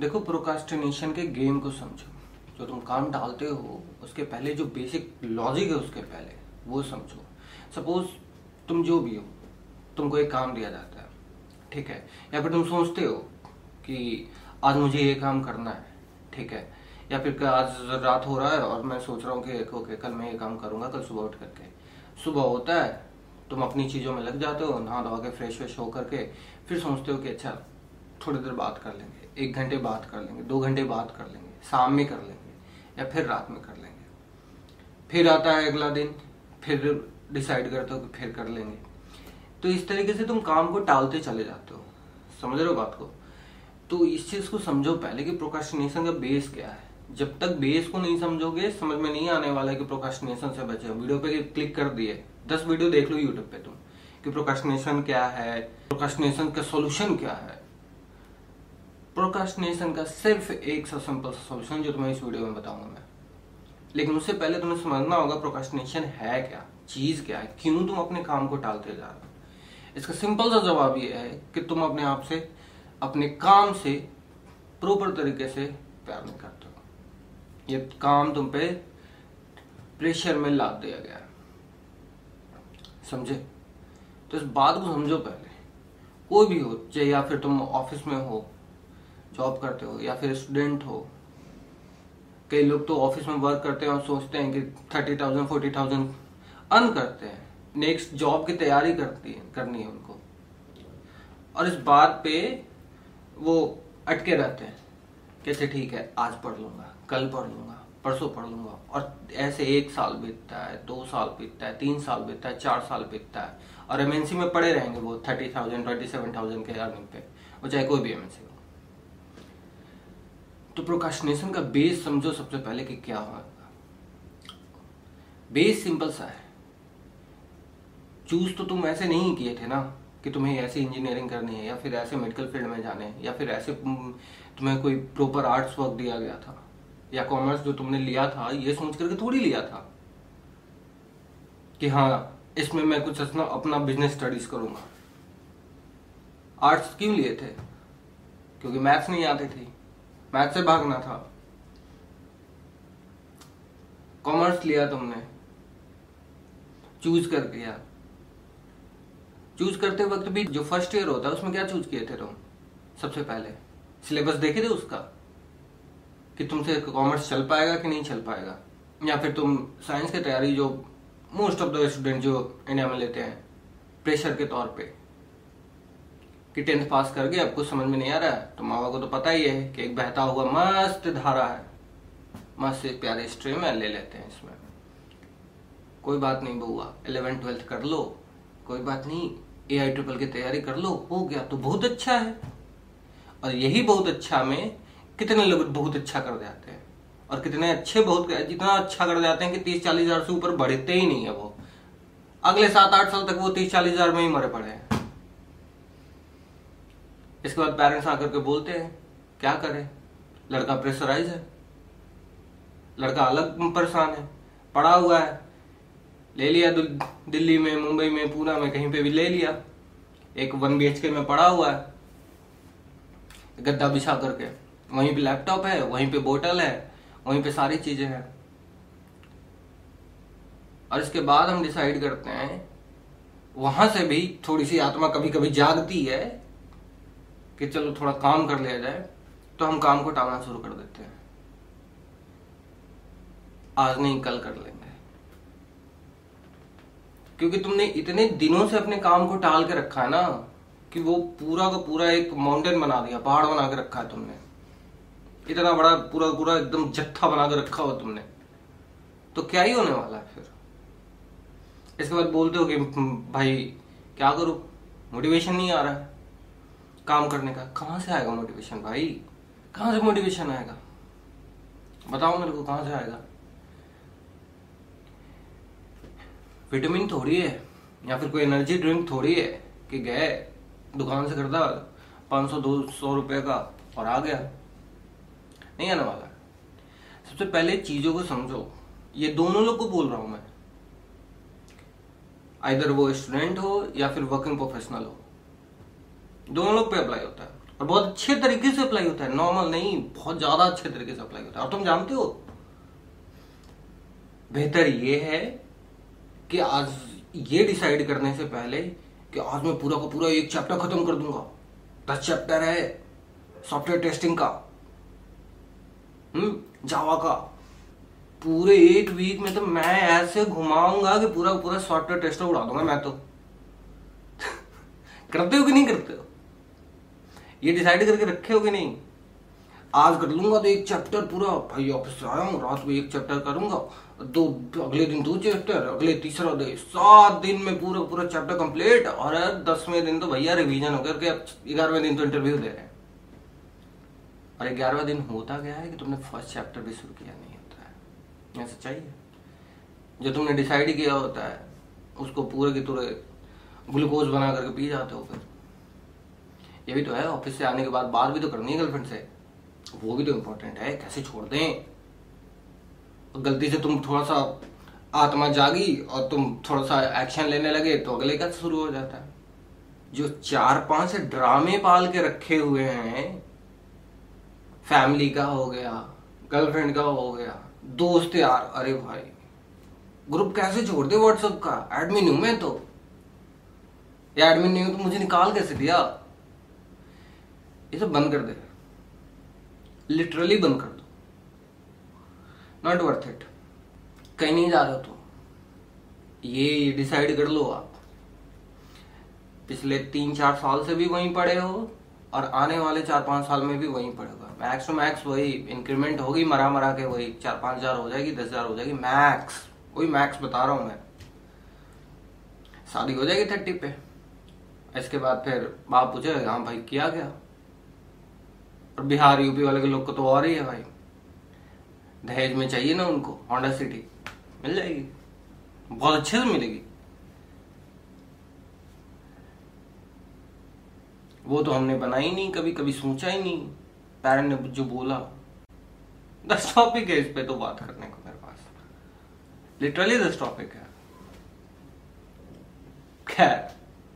देखो प्रोकास्टिनेशन के गेम को समझो। जो तुम काम डालते हो, उसके पहले जो बेसिक लॉजिक है, उसके पहले, वो समझो। सपोज़ तुम जो भी हो, तुमको एक काम दिया जाता है, ठीक है? या फिर तुम सोचते हो कि आज मुझे ये काम करना है, ठीक है? या फिर आज रात हो रहा है और मैं सोच रहा हूँ कि ओके कल मैं ये काम करूँगा, कल सुबह उठ करके। सुबह होता है, तुम अपनी चीज़ों में लग जाते हो नहा धोवा के फ्रेश व्रेश हो करके फिर सोचते हो कि अच्छा थोड़ी देर बात कर लेंगे, एक घंटे बात कर लेंगे, दो घंटे बात कर लेंगे, शाम में कर लेंगे, या फिर रात में कर लेंगे। फिर आता है अगला दिन, फिर डिसाइड करते हो कि फिर कर लेंगे। तो इस तरीके से तुम काम को टालते चले जाते हो। समझ रहे हो बात को? तो इस चीज़ को समझो पहले कि प्रोकास्टिनेशन का बेस क्या है। जब तक बेस को नहीं समझोगे, समझ में नहीं आने वाला है कि प्रोकास्टिनेशन से बचे वीडियो पे क्लिक कर दिए। दस वीडियो देख लो यूट्यूब पे तुम कि प्रोकास्टिनेशन क्या है? प्रोकास्टिनेशन का सोल्यूशन क्या है? प्रोकास्टिनेशन का सिर्फ़ एक सा सिंपल सा सोल्यूशन जो तुम्हें इस वीडियो में बताऊँगा मैं। लेकिन उससे पहले तुम्हें समझना होगा प्रोकास्टिनेशन है क्या? चीज़ क्या है? क्यों तुम अपने काम को टालते जा रहे हो? इसका सिंपल सा जवाब ये है कि तुम अपने आप से, अपने काम से प्रॉपर तरीके से प्यार नहीं करते हो। ये काम तुम पे प्रेशर में लाद दिया गया समझे? तो इस बात को समझो पहले। कोई भी हो, चाहे या फिर तुम ऑफ़िस में हो जॉब करते हो या फिर स्टूडेंट हो? कई लोग तो ऑफ़िस में वर्क करते हैं और सोचते हैं कि thirty thousand forty thousand earn करते हैं। नेक्स्ट जॉब की तैयारी करती है, करनी है उनको। और इस बात पे वो अटके रहते हैं कैसे ठीक है, आज पढ़ लूँगा, कल पढ़ लूँगा, परसों पढ़ लूँगा। और ऐसे एक साल बीतता है, दो साल बीतता है, तीन साल बीतता है, चार साल बीतता है। और एमएनसी में पड़े रहेंगे वो thirty thousand twenty seven thousand के अर्निंग पे, वो चाहे कोई भी एमएनसी हो। तो प्रोकाशनेशन का बेस समझो सबसे पहले कि क्या होगा बेस सिंपल सा है। चूज़ तो तुम ऐसे नहीं किए थे ना कि तुम्हें ऐसे इंजीनियरिंग करनी है या फिर ऐसे मेडिकल फ़ील्ड में जाने या फिर ऐसे तुम्हें कोई प्रॉपर आर्ट्स वर्क दिया गया था या कॉमर्स जो तुमने लिया था, ये सोच करके थोड़ी लिया था कि हाँ इसमें मैं कुछ अपना अपना बिज़नेस स्टडीज़ करूँगा। आर्ट्स क्यों लिए थे? क्योंकि मैथ्स नहीं आते थे। मैथ से भागना था। कॉमर्स लिया तुमने। चूज़ कर लिया चूज़ करते वक्त भी जो फ़र्स्ट ईयर होता है, उसमें क्या चूज़ किए थे तुम? सबसे पहले। सिलेबस देखे थे उसका? कि तुमसे कॉमर्स चल पाएगा कि नहीं चल पाएगा? या फिर तुम साइंस की तैयारी जो मोस्ट ऑफ़ द स्टूडेंट जो इंडिया में लेते हैं प्रेशर के तौर पे। कि टेंथ पास कर गए अब कुछ समझ में नहीं आ रहा है। तो माँ को तो पता ही है कि एक बहता हुआ मस्त धारा है। मस्त एक प्यारे स्ट्रीम है, ले लेते हैं इसमें। कोई बात नहीं बहुआ इलेवन ट्वेल्थ कर लो। कोई बात नहीं ए आई ट्रिपल की तैयारी कर लो। हो गया तो बहुत अच्छा है। और यही बहुत अच्छा में कितने लोग बहुत अच्छा कर जाते हैं। और कितने अच्छे बहुत जितना अच्छा कर जाते हैं कि तीस चालीस हज़ार से ऊपर बढ़ते ही नहीं है वो। अगले सात, आठ साल तक वो तीस चालीस हज़ार में ही मरे पड़े हैं। इसके बाद पेरेंट्स आकर के बोलते हैं, क्या करें? लड़का प्रेशराइज है। लड़का अलग परेशान है। पड़ा हुआ है। ले लिया दिल्ली में, मुंबई में, पूना में, कहीं पे भी ले लिया। एक वन बी में पड़ा हुआ है। गद्दा बिछा करके। वहीं पे लैपटॉप है, वहीं पे बोतल है, वहीं पे सारी चीज़ें हैं। और इसके बाद हम डिसाइड करते हैं, वहाँ से भी थोड़ी सी आत्मा कभी कभी जागती है कि चलो थोड़ा काम कर लिया जाए तो हम काम को टालना शुरू कर देते हैं। आज नहीं, कल कर लेंगे। क्योंकि तुमने इतने दिनों से अपने काम को टाल के रखा है ना, कि वो पूरा का पूरा एक माउंटेन बना दिया, पहाड़ बना के रखा है तुमने। इतना बड़ा, पूरा पूरा एकदम जत्था बना के रखा हो तुमने। तो क्या ही होने वाला है फिर? इसके बाद बोलते हो कि, भाई, क्या करूँ? मोटिवेशन नहीं आ रहा है। काम करने का। कहाँ से आएगा मोटिवेशन भाई? कहाँ से मोटिवेशन आएगा? बताओ मेरे को, कहाँ से आएगा? विटामिन थोड़ी है, या फिर कोई एनर्जी ड्रिंक थोड़ी है कि गए, दुकान से खरीदा, पाँच सौ, दो सौ रुपए का और आ गया। नहीं आने वाला। सबसे पहले चीज़ों को समझो। ये दोनों लोग को बोल रहा हूँ मैं। इधर वो स्टूडेंट हो या फिर वर्किंग प्रोफेशनल हो। दोनों लोग पे अप्लाई होता है। और बहुत अच्छे तरीके से अप्लाई होता है। नॉर्मल नहीं, बहुत ज़्यादा अच्छे तरीके से अप्लाई होता है। और तुम जानते हो? बेहतर ये है कि आज ये डिसाइड करने से पहले कि आज मैं पूरा का पूरा एक चैप्टर खत्म कर दूँगा। दस चैप्टर है सॉफ्टवेयर टेस्टिंग का। हम्म जावा का। पूरे एक वीक में तो मैं ऐसे घुमाऊँगा कि पूरा पूरा सॉफ्टवेयर टेस्टर उड़ा दूँगा मैं तो। करते हो कि नहीं करते हो? ये डिसाइड करके रखे हो कि नहीं? आज कर लूँगा तो एक चैप्टर पूरा। भाई ऑफ़िस आया हूँ, रात को एक चैप्टर करूँगा। दो, अगले दिन दो चैप्टर अगले तीसरा दिन सात दिन में पूरा पूरा चैप्टर कंप्लीट और दसवें दिन तो भैया रिवीजन हो करके अब ग्यारहवें दिन तो इंटरव्यू दे रहे हैं। और ग्यारहवें दिन होता गया है कि तुमने फ़र्स्ट चैप्टर भी शुरू किया नहीं होता है? सच्चाई है। जो तुमने डिसाइड किया होता है, उसको पूरे के पूरे ग्लूकोज बना करके पी जाते हो फिर। ये भी तो है ऑफ़िस से आने के बाद बात भी तो करनी है गर्लफ्रेंड से। वो भी तो इम्पोर्टेंट है, कैसे छोड़ दें? गलती से तुम थोड़ा सा आत्मा जागी और तुम थोड़ा सा एक्शन लेने लगे तो अगले का शुरू हो जाता है। जो चार पाँच ड्रामे पाल के रखे हुए हैं फैमिली का हो गया गर्लफ्रेंड का हो गया, दोस्त यार, अरे भाई। ग्रुप कैसे छोड़ दे व्हाट्सएप का? एडमिन हूँ मैं तो। या एडमिन नहीं हूँ तो मुझे निकाल कैसे दिया? ये सब बंद कर दे। लिटरली बंद कर दो। नॉट वर्थ इट कहीं नहीं जा रहे तो ये डिसाइड कर लो आप। पिछले तीन चार साल से भी वहीं पड़े हो और आने वाले चार पाँच साल में भी वहीं पड़ेगा मैक्स टू मैक्स वही इंक्रीमेंट होगी, मरा मरा के वही चार पाँच हज़ार हो जाएगी, दस हज़ार हो जाएगी मैक्स वही मैक्स बता रहा हूँ मैं। शादी हो जाएगी थर्टी पे। इसके बाद फिर बाप पूछे हाँ भाई, किया क्या? और बिहार, यूपी वाले के लोग को तो और ही है भाई। दहेज में चाहिए ना उनको होंडा सिटी मिल जाएगी। बहुत अच्छे से मिलेगी। वो तो हमने बनाई नहीं, कभी कभी सोचा ही नहीं। पेरेंट ने जो बोला। दस टॉपिक है इस पे तो बात करने को मेरे पास। लिटरली दस टॉपिक है। खैर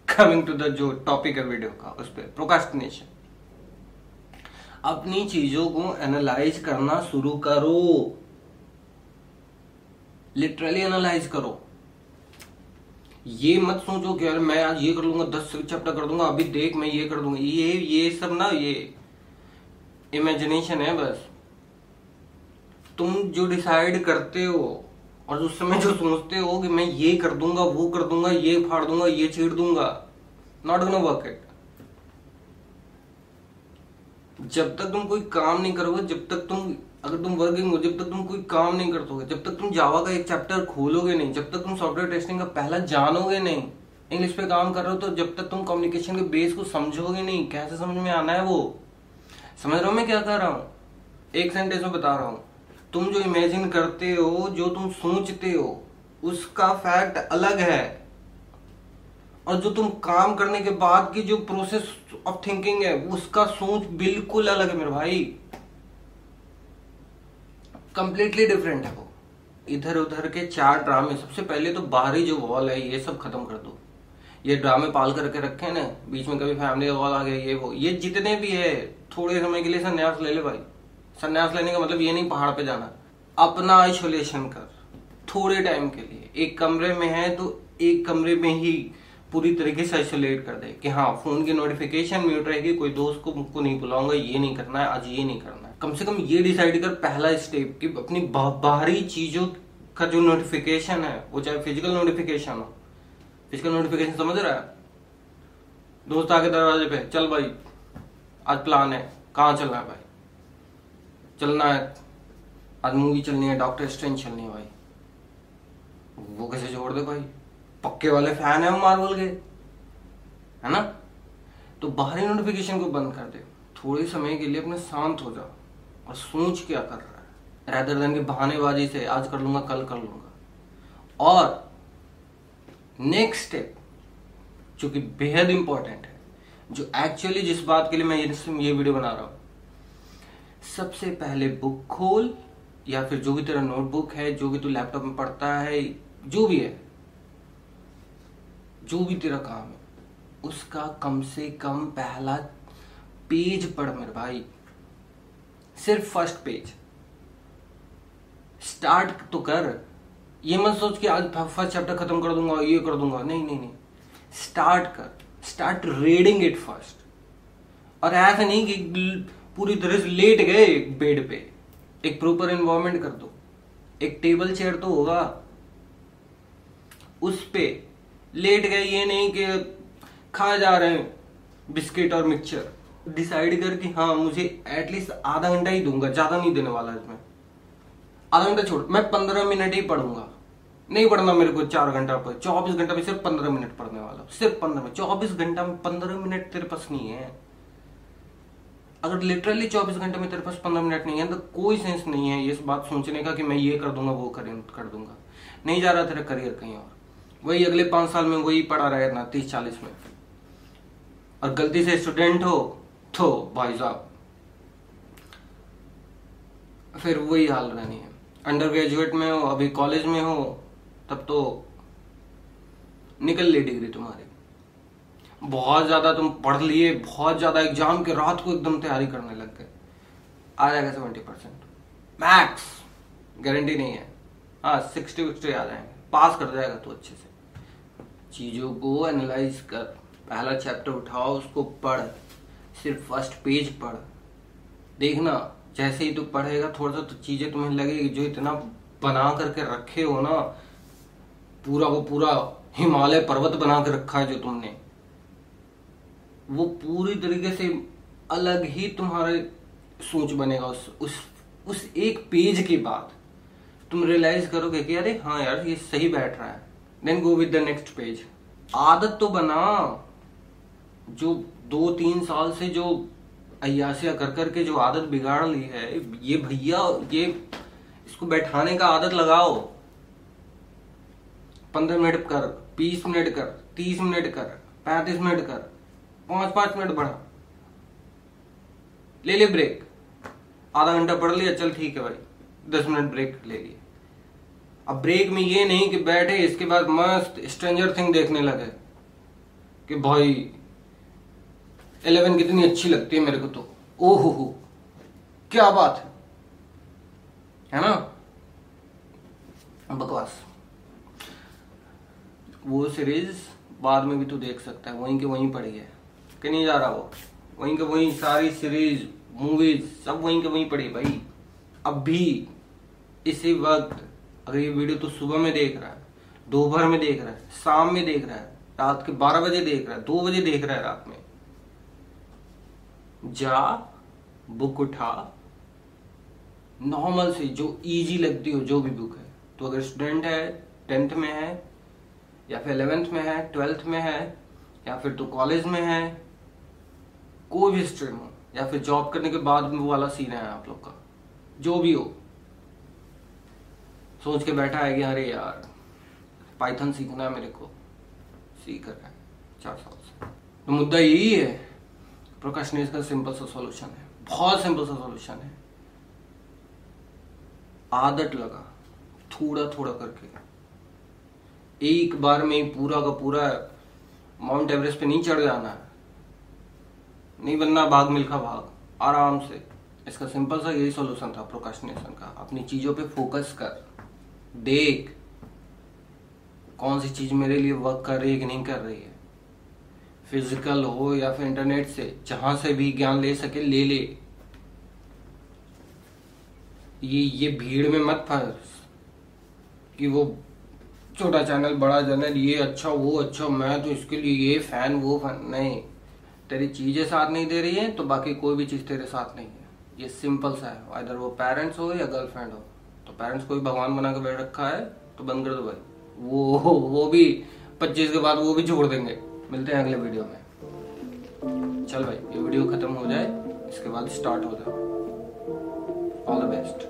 कमिंग टू द जो टॉपिक है वीडियो का, उस पर प्रोकास्टिनेशन अपनी चीज़ों को एनालाइज करना शुरू करो। लिटरली एनालाइज करो। ये मत सोचो कि यार मैं आज ये कर लूँगा, दस चैप्टर कर दूँगा, अभी देख मैं ये कर दूँगा। ये ये सब ना, ये इमेजिनेशन है बस। तुम जो डिसाइड करते हो और उस समय जो सोचते हो कि मैं ये कर दूँगा, वो कर दूँगा, ये फाड़ दूँगा, ये छीड़ दूँगा नॉट गोना वर्क इट जब तक तुम कोई काम नहीं करोगे, जब तक तुम, अगर तुम वर्किंग हो, जब तक तुम कोई काम नहीं करते जब तक तुम जावा का एक चैप्टर खोलोगे नहीं, जब तक तुम सॉफ्टवेयर टेस्टिंग का पहला जानोगे नहीं इंग्लिश पे काम कर रहे हो तो जब तक तुम कम्युनिकेशन के बेस को समझोगे नहीं, कैसे समझ में आना है वो? समझ रहा हूँ मैं क्या कर रहा हूँ? एक सेंटेंस में बता रहा हूँ। तुम जो इमेजिन करते हो, जो तुम सोचते हो, उसका फैक्ट अलग है। और जो तुम काम करने के बाद की जो प्रोसेस ऑफ़ थिंकिंग है, उसका सोच बिल्कुल अलग है मेरे भाई। कंप्लीटली डिफरेंट है वो। इधर उधर के चार ड्रामे सबसे पहले तो बाहरी जो वॉल है, ये सब खत्म कर दो। ये ड्रामे पाल करके रखे ना, बीच में कभी फैमिली वॉल आ गया, ये वो। ये जितने भी है, थोड़े समय के लिए संन्यास ले ले भाई। संन्यास लेने का मतलब ये नहीं पहाड़ पे जाना। अपना आइसोलेशन कर, थोड़े टाइम के लिए। एक कमरे में है तो एक कमरे में ही पूरी तरीके से आइसोलेट कर दे कि हाँ फ़ोन की नोटिफिकेशन म्यूट रहेगी, कोई दोस्त को मुझको नहीं बुलाऊँगा, ये नहीं करना है, आज ये नहीं करना है। कम से कम ये डिसाइड कर पहला स्टेप कि अपनी बाहरी चीज़ों का जो नोटिफिकेशन है, वो चाहे फ़िज़िकल नोटिफिकेशन हो। फ़िज़िकल नोटिफिकेशन समझ रहा है? दोस्त आके दरवाजे पे, चल भाई, आज प्लान है, कहाँ चलना है भाई? चलना है, आज मूवी चलनी है डॉक्टर स्ट्रेंज चलनी है भाई। वो कैसे छोड़ दे भाई? पक्के वाले फ़ैन है वो मार्वल के, है ना? तो बाहरी नोटिफिकेशन को बंद कर दे। थोड़े समय के लिए अपने शांत हो जाओ और सोच क्या कर रहा है। रैदर देन की बहानेबाजी से आज कर लूँगा, कल कर लूँगा। और नेक्स्ट स्टेप जो कि बेहद इंपॉर्टेंट है, जो एक्चुअली जिस बात के लिए मैं ये वीडियो बना रहा हूँ, सबसे पहले बुक खोल या फिर जो भी तेरा नोटबुक है, जो भी तू लैपटॉप में पढ़ता है, जो भी है जो भी तेरा काम है, उसका कम से कम पहला पेज पढ़ मेरे भाई। सिर्फ़ फ़र्स्ट पेज स्टार्ट तो कर। ये मत सोच कि आज फ़र्स्ट चैप्टर खत्म कर दूँगा, ये कर दूँगा। नहीं नहीं नहीं। स्टार्ट कर। स्टार्ट रीडिंग इट फ़र्स्ट और ऐसा नहीं कि पूरी तरह से लेट गए एक बेड पे। एक प्रॉपर एनवायरमेंट कर दो। एक टेबल चेयर तो होगा। उस पे लेट गए, ये नहीं कि खा जा रहे हैं। बिस्किट और मिक्सचर। डिसाइड कर कि हाँ मुझे एटलीस्ट आधा घंटा ही दूँगा, ज़्यादा नहीं देने वाला इसमें। आधा घंटा छोड़, मैं पंद्रह मिनट ही पढ़ूँगा। नहीं पढ़ना मेरे को चार घंटा पर, चौबीस घंटा में सिर्फ़ पंद्रह मिनट पढ़ने वाला। सिर्फ़ पंद्रह मिनट, चौबीस घंटा में पंद्रह मिनट तेरे पास नहीं है। अगर लिटरली चौबीस घंटे में तेरे पास पंद्रह मिनट नहीं है तो कोई सेंस नहीं है ये बात सोचने का कि मैं ये कर दूँगा, वो कर दूँगा। नहीं जा रहा तेरा करियर कहीं और। वही अगले पाँच साल में वही पढ़ा रहे ना, तीस चालीस में। और गलती से स्टूडेंट हो तो भाई साहब, फिर वही हाल रहनी है। अंडर ग्रेजुएट में हो, अभी कॉलेज में हो, तब तो निकल ली डिग्री तुम्हारी। बहुत ज़्यादा तुम पढ़ लिए, बहुत ज़्यादा एग्ज़ाम के रात को एकदम तैयारी करने लग गए। आ जाएगा सेवेंटी परसेंट मैक्स गारंटी नहीं है। हाँ सिक्सटी विक्सटी आ जाएँगे पास कर जाएगा तो अच्छे से। चीज़ों को एनालाइज कर, पहला चैप्टर उठाओ, उसको पढ़, सिर्फ़ फ़र्स्ट पेज पढ़। देखना, जैसे ही तू पढ़ेगा थोड़ा सा तो चीज़ें तुम्हें लगेगी, जो इतना बना करके रखे हो ना, पूरा वो पूरा हिमालय पर्वत बना के रखा है जो तुमने। वो पूरी तरीके से अलग ही तुम्हारे सोच बनेगा उस उस उस एक पेज के बाद। तुम रियलाइज़ करोगे कि अरे हाँ यार, ये सही बैठ रहा है। Then go with the next page आदत तो बना। जो दो तीन साल से जो अयासिया कर करके जो आदत बिगाड़ ली है, ये भैया, ये इसको बैठाने का आदत लगाओ। पंद्रह मिनट कर, बीस मिनट कर, तीस मिनट कर, पैंतीस मिनट कर, पाँच पाँच मिनट बढ़ा। ले ले ब्रेक आधा घंटा पढ़ लिया, चल ठीक है भाई। दस मिनट ब्रेक ले लिए। अब ब्रेक में ये नहीं कि बैठे, इसके बाद मस्त स्ट्रेंजर थिंग देखने लगे कि भाई इलेवन कितनी अच्छी लगती है मेरे को तो। ओहो हो क्या बात है। है ना? बकवास। वो सीरीज़ बाद में भी तू देख सकता है, वहीं के वहीं पड़ी है। कि नहीं जा रहा वो? वहीं के वहीं सारी सीरीज़ मूवीज़ सब वहीं के वहीं पड़ी भाई। अब भी इसी वक्त अगर ये वीडियो तो सुबह में देख रहा है, दोपहर में देख रहा है, शाम में देख रहा है, रात के बारह बजे देख रहा है, दो बजे देख रहा है रात में। जा, बुक उठा नॉर्मल से जो इजी लगती हो, जो भी बुक है। तो अगर स्टूडेंट है टेंथ में है, या फिर इलेवेंथ में है ट्वेल्थ में है, या फिर तो कॉलेज में है, कोई भी स्ट्रीम हो, या फिर जॉब करने के बाद में वो वाला सीन है आप लोग का, जो भी हो। सोच के बैठा है कि अरे यार पाइथन सीखना है मेरे को। सीख रहा है, चार साल से। तो मुद्दा यही है प्रोकाशनेशन का सिंपल सा सॉल्यूशन है। बहुत सिंपल सा सॉल्यूशन है। आदत लगा, थोड़ा थोड़ा करके। एक बार में पूरा का पूरा माउंट एवरेस्ट पे नहीं चढ़ जाना है। नहीं बनना भाग, मिल्खा भाग। आराम से। इसका सिंपल सा यही सॉल्यूशन था प्रोकाशनेशन का अपनी चीज़ों पे फोकस कर। देख कौन सी चीज़ मेरे लिए वर्क कर रही है कि नहीं कर रही है। फ़िज़िकल हो या फिर इंटरनेट से, जहाँ से भी ज्ञान ले सके, ले ले। ये ये भीड़ में मत फंस कि वो छोटा चैनल बड़ा चैनल ये अच्छा वो अच्छा मैं तो इसके लिए ये फ़ैन वो फ़ैन नहीं। तेरी चीज़ें साथ नहीं दे रही है तो बाकी कोई भी चीज़ तेरे साथ नहीं है। ये सिंपल सा है अदर वो पेरेंट्स हो या गर्लफ्रेंड हो। तो पेरेंट्स को भी भगवान बना के बैठ रखा है तो बंद कर दो भाई। वो वो भी पच्चीस के बाद वो भी छोड़ देंगे। मिलते हैं अगले वीडियो में। चल भाई, ये वीडियो खत्म हो जाए, इसके बाद स्टार्ट हो। जाए ऑल द बेस्ट